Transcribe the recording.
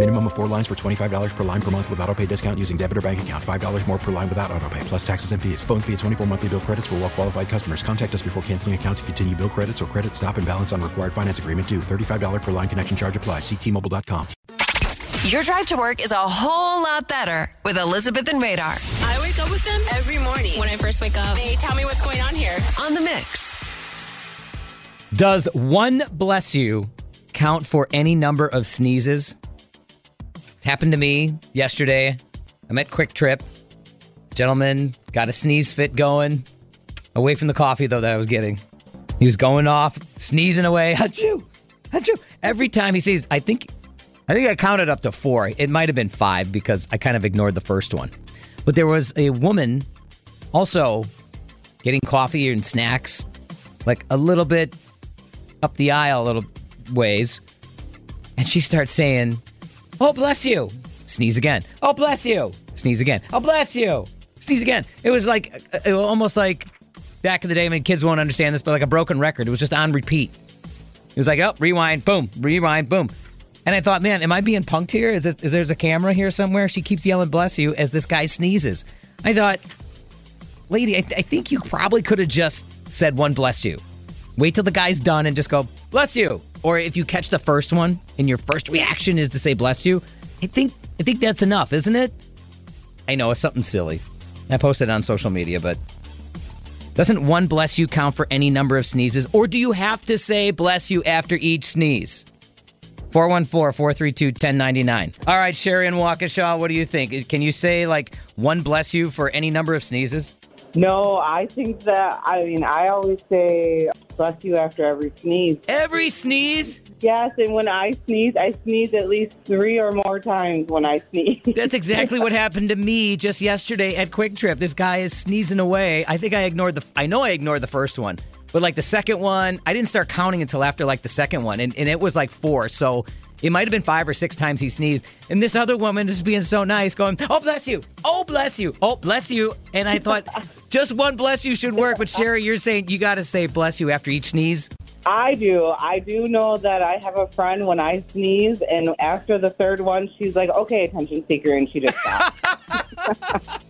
Minimum of four lines for $25 per line per month with auto pay discount using debit or bank account. $5 more per line without auto pay, plus taxes and fees. Phone fee at 24 monthly bill credits for well qualified customers. Contact us before canceling account to continue bill credits or credit stop and balance on required finance agreement due. $35 per line connection charge applies. Ctmobile.com. Your drive to work is a whole lot better with Elizabeth and Radar I wake up with them every morning. When I first wake up, they tell me what's going on here. on the mix. Does one bless you count for any number of sneezes? Happened to me yesterday. I'm at Kwik Trip. Gentleman got a sneeze fit going. Away from the coffee though that I was getting. He was going off, sneezing away. Achoo! Achoo! Every time he sees, I think I think I counted up to four. It might have been five because I kind of ignored the first one. But there was a woman also getting coffee and snacks, like a little bit up the aisle, a little ways. And she starts saying, Oh, bless you. Sneeze again. Oh, bless you. Sneeze again. Oh, bless you. Sneeze again. It was like, uh, it was almost like back in the day, I mean, kids won't understand this, but like a broken record. It was just on repeat. It was like, oh, rewind, boom, rewind, boom. And I thought, man, am I being punked here? Is, this, is there's a camera here somewhere? She keeps yelling, bless you, as this guy sneezes. I thought, lady, I, th- I think you probably could have just said one bless you. Wait till the guy's done and just go, bless you. Or if you catch the first one and your first reaction is to say bless you, I think I think that's enough, isn't it? I know it's something silly. I posted on social media, but doesn't one bless you count for any number of sneezes? Or do you have to say bless you after each sneeze? 414 432 1099. All right, Sherry and Waukesha, what do you think? Can you say like one bless you for any number of sneezes? No, I think that, I mean, I always say bless you after every sneeze. Every sneeze? Yes, and when I sneeze, I sneeze at least three or more times when I sneeze. That's exactly what happened to me just yesterday at Kwik Trip. This guy is sneezing away. I think I ignored the, I know I ignored the first one, but like the second one, I didn't start counting until after like the second one, and, and it was like four. So it might have been five or six times he sneezed. And this other woman is being so nice, going, Oh, bless you. Oh, bless you. Oh, bless you. And I thought, just one bless you should work. But Sherry, you're saying you got to say bless you after each sneeze. I do. I do know that I have a friend when I sneeze, and after the third one, she's like, okay, attention seeker, and she just stops.